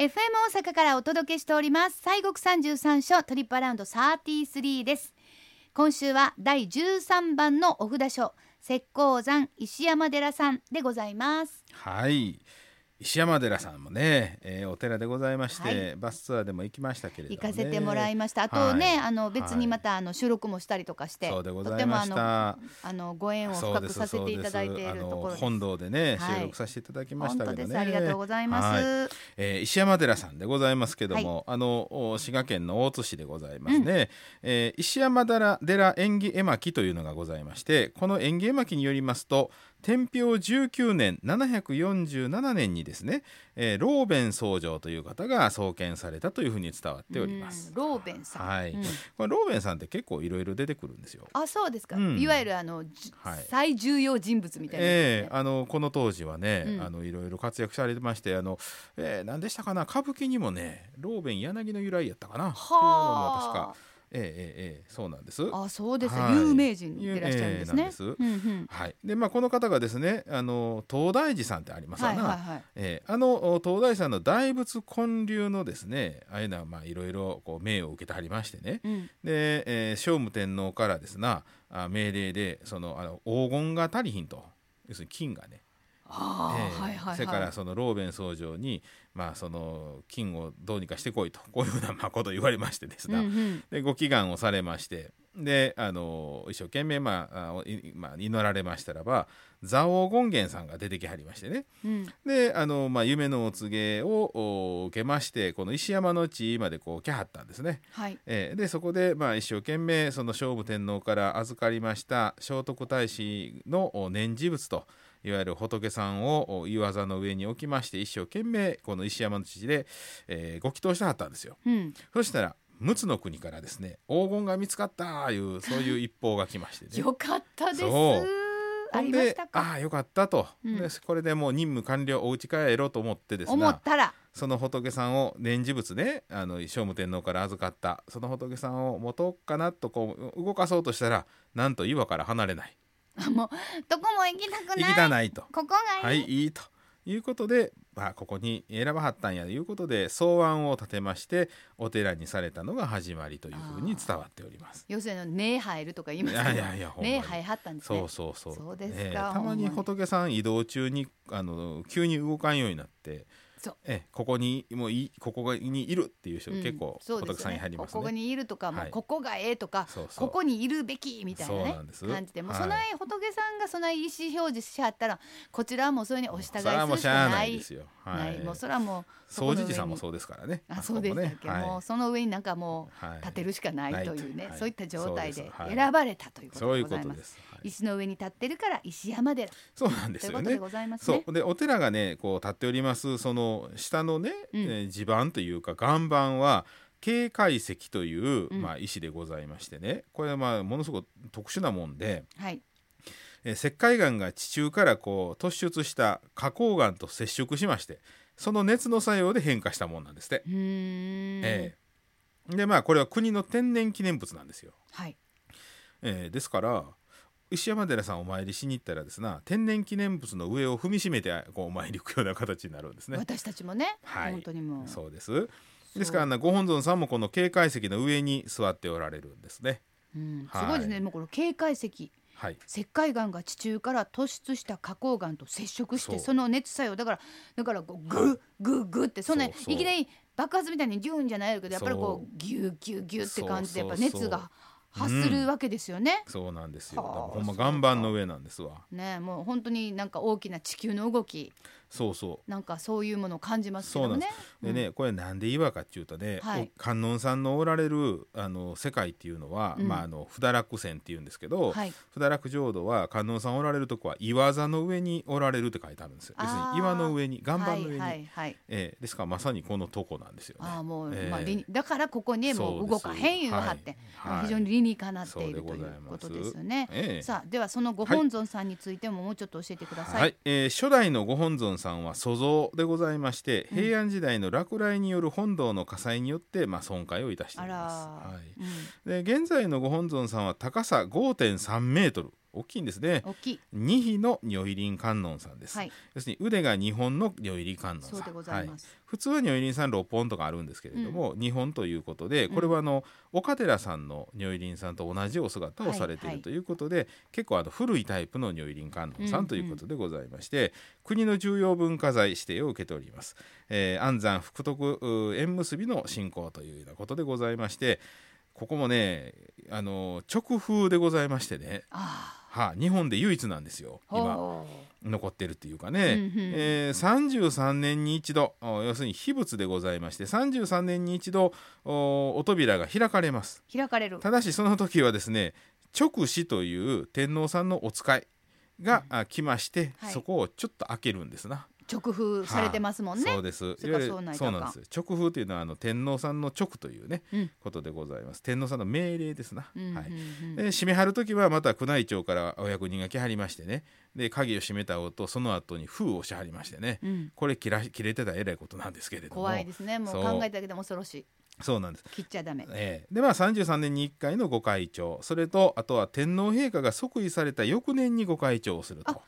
FM 大阪からお届けしております。西国三十三所トリップアラウンド33です。今週は第13番のお札所石膏山石山寺さんでございます。はい。石山寺さんもね、えー、お寺でございまして、はい、バスツアーでも行きましたけれども、ね、行かせてもらいました。あとね、はい、あの別にまたあの収録もしたりとかして、そうでございました。あのご縁を深くさせていただいているところ本堂でね、収録させていただきましたけどね。ありがとうございます、はい、えー、石山寺さんでございますけども、あの滋賀県の大津市でございますね、うん、えー、石山寺寺縁起絵巻というのがございましてこの縁起絵巻によりますと天平19年747年にですね、えー、ローベン僧正という方が創建されたというふうに伝わっております。ローベンさん、はい、うん、これローベンさんって結構いろいろ出てくるんですよ。あ、そうですか。うん、いわゆるあの、はい、最重要人物みたいな、ね、えー、あのこの当時はね、うん、あのいろいろ活躍されてまして、あの、えー、何でしたかな、歌舞伎にもね、ローベン柳の由来やったかな？はあ。確か。ええええそうなんです。あそうです、はい、有名人でいらっしゃるんですね。えー、はい。でまあこの方がですねあの東大寺さんってありますかな、はいはいはい、えー、あの東大さんの大仏建立のですねああいうのはまあいろいろこう命を受けてはりましてね、うん、で、えー、聖武天皇からですなあ命令でそのあの黄金が足りひんと。要するに金がねそれからそのローベン僧正に、まあ、その金をどうにかしてこいと こういうふうなまあことを言われましてですね、うんうん、でご祈願をされまして。であの一生懸命、まあまあ、祈られましたらば蔵王権現さんが出てきはりましてね、うん、であの、まあ、夢のお告げを受けましてこの石山の地までこう来はったんですね。はい、えー、でそこで、まあ、一生懸命その聖武天皇から預かりました聖徳太子の念持仏といわゆる仏さんを岩座の上に置きまして一生懸命この石山の地で、えー、ご祈祷してはったんですよ。うん、そしたら陸奥の国からですね黄金が見つかったいうそういう一報が来ましてね。よかったです。ありましたああよかったと、うん、でこれでもう任務完了お家帰ろうと思ってですね思ったら。その仏さんを念持仏ねあの聖武天皇から預かったその仏さんを持とうかなとこう動かそうとしたらなんと岩から離れない。もうどこも行きたくない。行きたないと。ここがいい、はい、いいと。いうことで、まあ、ここに選ばはったんやということで草案を立てましてお寺にされたのが始まりというふうに伝わっております。要するに根入るとか言いますけどいやいや根入はったんですね。そうそうそう。そうですか、たまに。仏さん移動中にあの急に動かんようになってえここにもういここにいるっていう人、結構仏さんに入ります、ね、ここにいるとか、もうここがええとかここにいるべきみたいなね感じでもうそない、仏さんがそない意思表示しはったらこちらはもうそれにお従いするしかない。ですよ、はい、もうそれはもう総持寺さんもそうですからね。あそうでしたっけ、もうその上になんかもう立てるしかないというね、そういった状態で選ばれたということでございます。石の上に立ってるから石山寺。そうなんですよね。そう。でお寺がねこう立っております。その下のね、うん、地盤というか岩盤は警戒石という、まあ、石でございましてね。これはまあものすごく特殊なもんで、はい、え石灰岩が地中からこう突出した花崗岩と接触しましてその熱の作用で変化したもんなんですって。えー、でまあこれは国の天然記念物なんですよ。はい。えー、ですから石山寺さんお参りしに行ったらですな天然記念物の上を踏みしめてこうお参り行くような形になるんですね。私たちもね、はい、本当にもそうです。ですからご本尊さんもこの警戒石の上に座っておられるんですね。うん、すごいですね、もうこの警戒石はい、石灰岩が地中から突出した花崗岩と接触してその熱作用。だからだからこうグッグッグッってそんないきなり爆発みたいにギュンじゃないけどやっぱりこうギューギューギューって感じでやっぱ熱が発するわけですよね、うん、そうなんですよ。ほんま岩盤の上なんですわ。ねもう本当になんか大きな地球の動きそうそう。なんかそういうものを感じますけどね。でね、これなんで岩かっていうとね、はい、観音さんのおられるあの世界っていうのは、うん、まああの不堕落線っていうんですけど、はい、不堕落浄土は観音さんおられるとこは岩座の上におられるって書いてあるんですよ。要するに岩の上に岩盤の上に、はいはい、えー、ですからまさにこのとこなんですよね。あもう、えー、まあ、だからここにもう動かへんいうはって、はい、非常に理にかなっているということですよね、えー、さあではそのご本尊さんについてももうちょっと教えてください、はい、えー、初代のご本尊さんは塑像でございまして平安時代の落雷による本堂の火災によって、まあ、損壊をいたしています。はい、で現在のご本尊さんは高さ5.3メートル大きいんですね。大きい。二比の如意輪観音さんです、はい、要するに腕が2本の如意輪観音さん。そうでございます、はい、普通は如意輪さん6本とかあるんですけれども、うん、2本ということでこれはあの、うん、岡寺さんの如意輪さんと同じお姿をされているということで、はいはい、結構あの古いタイプの如意輪観音さんということでございまして、うんうん、国の重要文化財指定を受けております、えー、安産福徳縁結びの信仰というようなことでございましてここもねあの直風でございましてねはあ、日本で唯一なんですよ。今残ってるっていうかね、うんうん、えー、33年に一度要するに秘仏でございまして33年に一度お扉が開かれます。開かれる。ただしその時はですね直使という天皇さんのお使いが、うん、来まして、はい、そこをちょっと開けるんですな。直風されてますもんね。そうです。そうなんです直風というのはあの天皇さんの直というね、うん、ことでございます。天皇さんの命令ですな。うんうんうん、はい。で締め張る時はまた宮内庁からお役人が来はりましてね、で鍵を閉めた音その後に封をしはりましてね、うん、これ切ら切れてたえらいことなんですけれども。怖いですね。もう考えただけでも恐ろしい。そうなんです切っちゃダメ、えー、でまあ33年に1回のご会長それとあとは天皇陛下が即位された翌年にご会長をすると。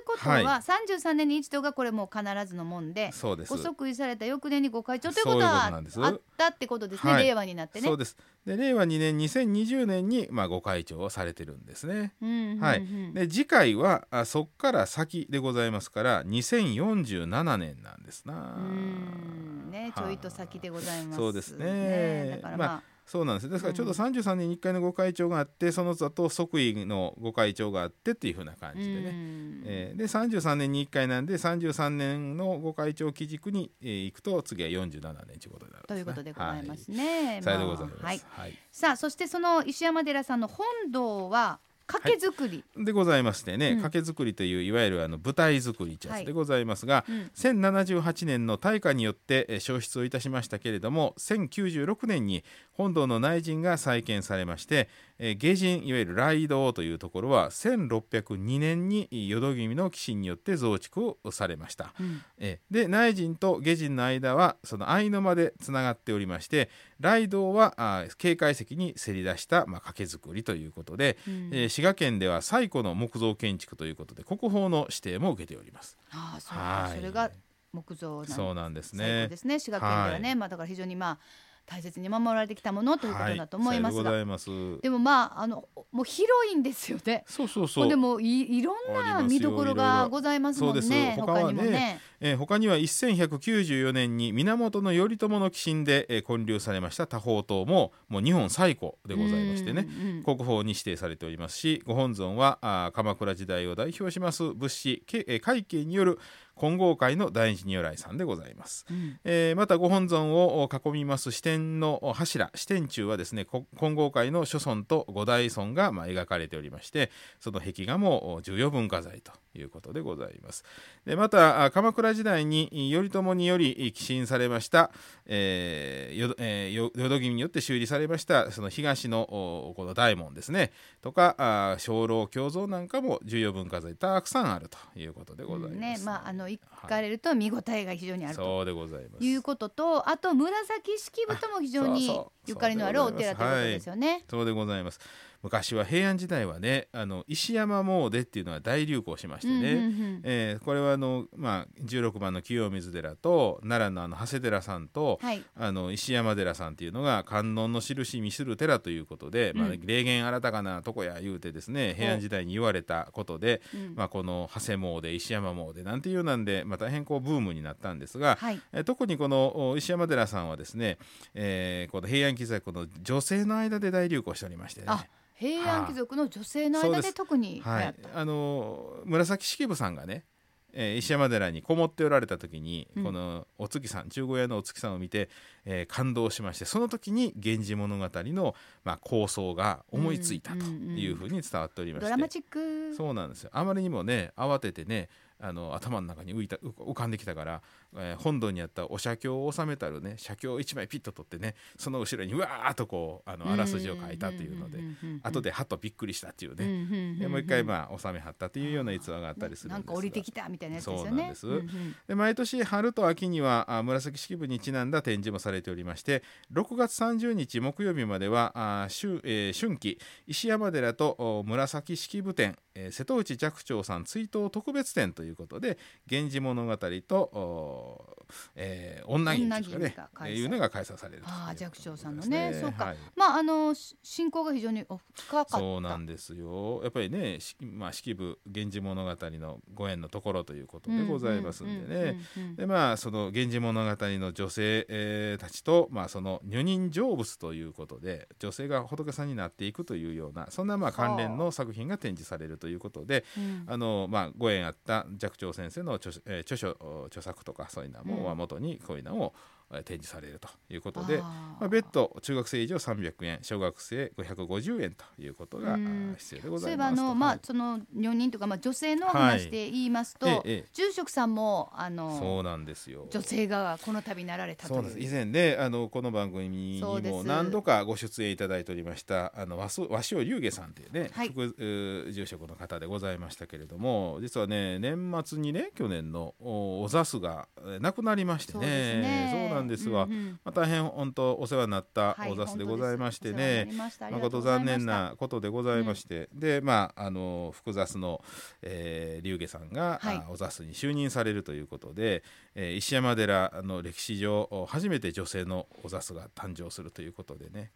ということは、はい、33年に一度がこれも必ずのもんでそうです。ご即位された翌年にご会長ということはあったってことですね、はい、令和になってね。そうです。で令和2年2020年に、まあ、ご会長をされてるんですね。はい、で次回はあそこから先でございますから2047年なんですな。うん。ねちょいと先でございます、ね、そうですね。だからまあ、まあそうなんです。ですからちょうど33年に1回のご会長があって、その後即位のご会長があってっていうふうな感じでね、えー、で33年に1回なんで33年のご会長基軸に、えー、行くと次は47年ということになる、ね、ということでございますね。はい、さようでございます、はい、はい、さあそしてその石山寺さんの本堂は掛け作り、はい、でございましてね、うん、掛け作りといういわゆるあの舞台作りやつでございますが、はいうん、1078年の大火によって消失をいたしましたけれども1096年に本堂の内陣が再建されましてえー、下陣いわゆる雷道というところは1602年に淀君の寄進によって増築をされました、うん、えー、で内陣と下陣の間はその相の間でつながっておりまして雷道はあ警戒石にせり出した、まあ、掛け作りということで、うん、えー、滋賀県では最古の木造建築ということで国宝の指定も受けております。あそうはい、それが木造そうなんですね。ですね。滋賀県ではね、はい、まあだから非常にまあ大切に守られてきたものということだと思いますが、はい、でもまああのもう広いんですよね。そうそうそう。でもいいろんな見どころがございますもんね。他にもね。えー、他には1194年に源頼朝の寄進で、えー、建立されました多宝塔ももう日本最古でございましてね、国宝に指定されておりますしご本尊はあ鎌倉時代を代表します仏師、えー、会計による金剛会の大日如来さんでございます、うん、えー、またご本尊を囲みます支店の柱。支店中はですね金剛会の諸尊と五大尊がまあ描かれておりましてその壁画も重要文化財ということでございます。でまた鎌倉時代に頼朝により寄進されました、えーえー、淀君によって修理されましたその東のこの大門ですね。とか鐘楼鏡像なんかも重要文化財たくさんあるということでございます、ねまあ、あの行かれると見応えが非常にある、はい、そうでございます。いうこととあと紫式部とも非常にゆかりのあるお寺ということですよね。はい、そうでございます昔は平安時代はねあの石山詣っていうのは大流行しましてね、うんうんうん、えー、これはあの、まあ、16番の清水寺と奈良のあの長谷寺さんと、はい、あの石山寺さんっていうのが観音の印見する寺ということで、うん、まあ、霊言新たかなとこや言うてですね平安時代に言われたことで、うん、まあ、この長谷詣石山詣なんていうなんで、まあ、大変こうブームになったんですが、はい、え特にこの石山寺さんはですね、えー、この平安期在この女性の間で大流行しておりましてね。平安貴族の女性の間で特にはい、あの紫式部さんがねえー、石山寺にこもっておられた時に、うん、このお月さん中小屋のお月さんを見て、えー、感動しましてその時に「源氏物語の」まあ、構想が思いついたというふうに伝わっておりまして、うんうんうん、ドラマチック。そうなんですよ。あまりにもね慌ててねあの頭の中に浮いた浮かんできたからえー、本堂にあったお写経を収めたるね写経を1枚ピッと取ってねその後ろにうわーっとこうあのあらすじを書いたというので後ではっとびっくりしたっていうね。でもう一回まあ収めはったというような逸話があったりするんですなんか降りてきたみたいなやつですよね。そうなんです、で毎年春と秋にはあ紫式部にちなんだ展示もされておりまして6月30日木曜日まではあ春,、えー、春季石山寺と紫式部展、えー、瀬戸内寂聴さん追悼特別展ということで「源氏物語」とえー、女銀ですかねいうのが開催されるああ寂聴さんのね。そうか、はい、まああの信仰が非常に深かった。そうなんですよ。やっぱりねまあ式部源氏物語のご縁のところということでございますんでね。でまあその源氏物語の女性、えー、たちとまあその女人成仏ということで女性が仏さんになっていくというようなそんなまあ関連の作品が展示されるということで、あのまあご縁あった寂聴先生の著,、えー、著書著作とかそういうのもは元にこういうのを展示されるということでまあ、別途中学生以上300円小学生550円ということが必要でございます。そういえばあの、まあ、その女人とか、まあ、女性の話で言いますと、はい。ええ、住職さんもあのそうなんですよ。女性がこの度なられたとそうです。以前ねあのこの番組にも何度かご出演いただいておりましたあの和和塩龍下さんというね、はい、副住職の方でございましたけれども実はね年末にね去年のお座すが亡くなりましてね。そうね。そうなんですわ、うんうん、まあ、大変本当お世話になったお座すでございましてね、はい、誠残念なことでございまして、うん、でまああの複雑の、えー、龍下さんが、はい、お座すに就任されるということで、えー、石山寺の歴史上初めて女性のお座すが誕生するということでね、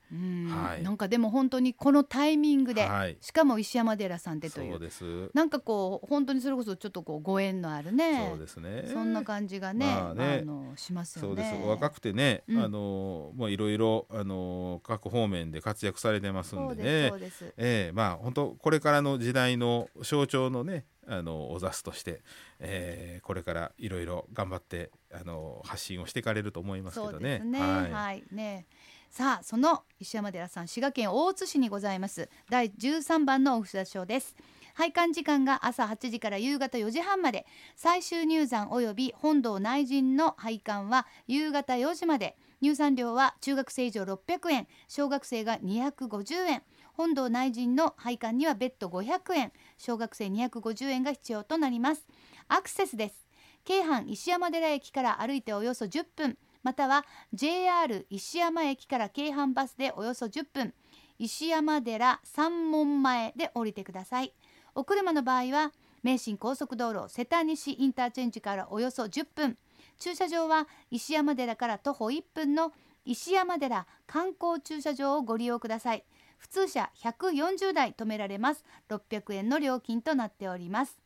はい、なんかでも本当にこのタイミングで、はい、しかも石山寺さんでという。そうです。なんかこう本当にそれこそちょっとこうご縁のあるね。そうですね。そんな感じがねまあね、あのしますよね。若くてね、うん、あのもういろいろあの各方面で活躍されてますんでね。えー、まあ本当これからの時代の象徴のねあのお座すとして、えー、これからいろいろ頑張ってあの発信をしていかれると思いますけどね。ね。はい、はい、ね。さあその石山寺さん滋賀県大津市にございます。第13番のお札所です。拝観時間が朝8時から夕方4時半まで。最終入山及び本堂内陣の拝観は夕方4時まで。入山料は中学生以上600円。小学生が250円。本堂内陣の拝観には別途500円。小学生250円が必要となります。アクセスです。京阪石山寺駅から歩いておよそ10分。または JR 石山駅から京阪バスでおよそ10分。石山寺三門前で降りてください。お車の場合は名神高速道路瀬田西インターチェンジからおよそ10分。駐車場は石山寺から徒歩1分の石山寺観光駐車場をご利用ください。普通車140台止められます。600円の料金となっております。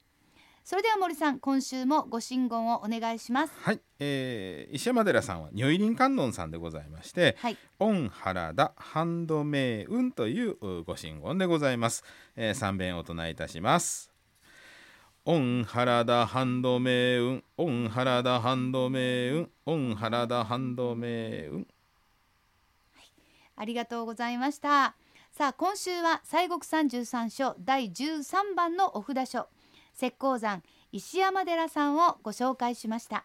それでは森さん今週もご神言をお願いします。はい、えー、石山寺さんは如意輪観音さんでございまして「はい、オン原田ハンドメイウン」というご神言でございます、えー、3遍お唱えいたします。オン原田ハンドメイウンオン原田ハンドメイウンオン原田ハンドメイウン、はい、ありがとうございました。さあ今週は西国三十三所第13番のお札書石膏山石山寺さんをご紹介しました。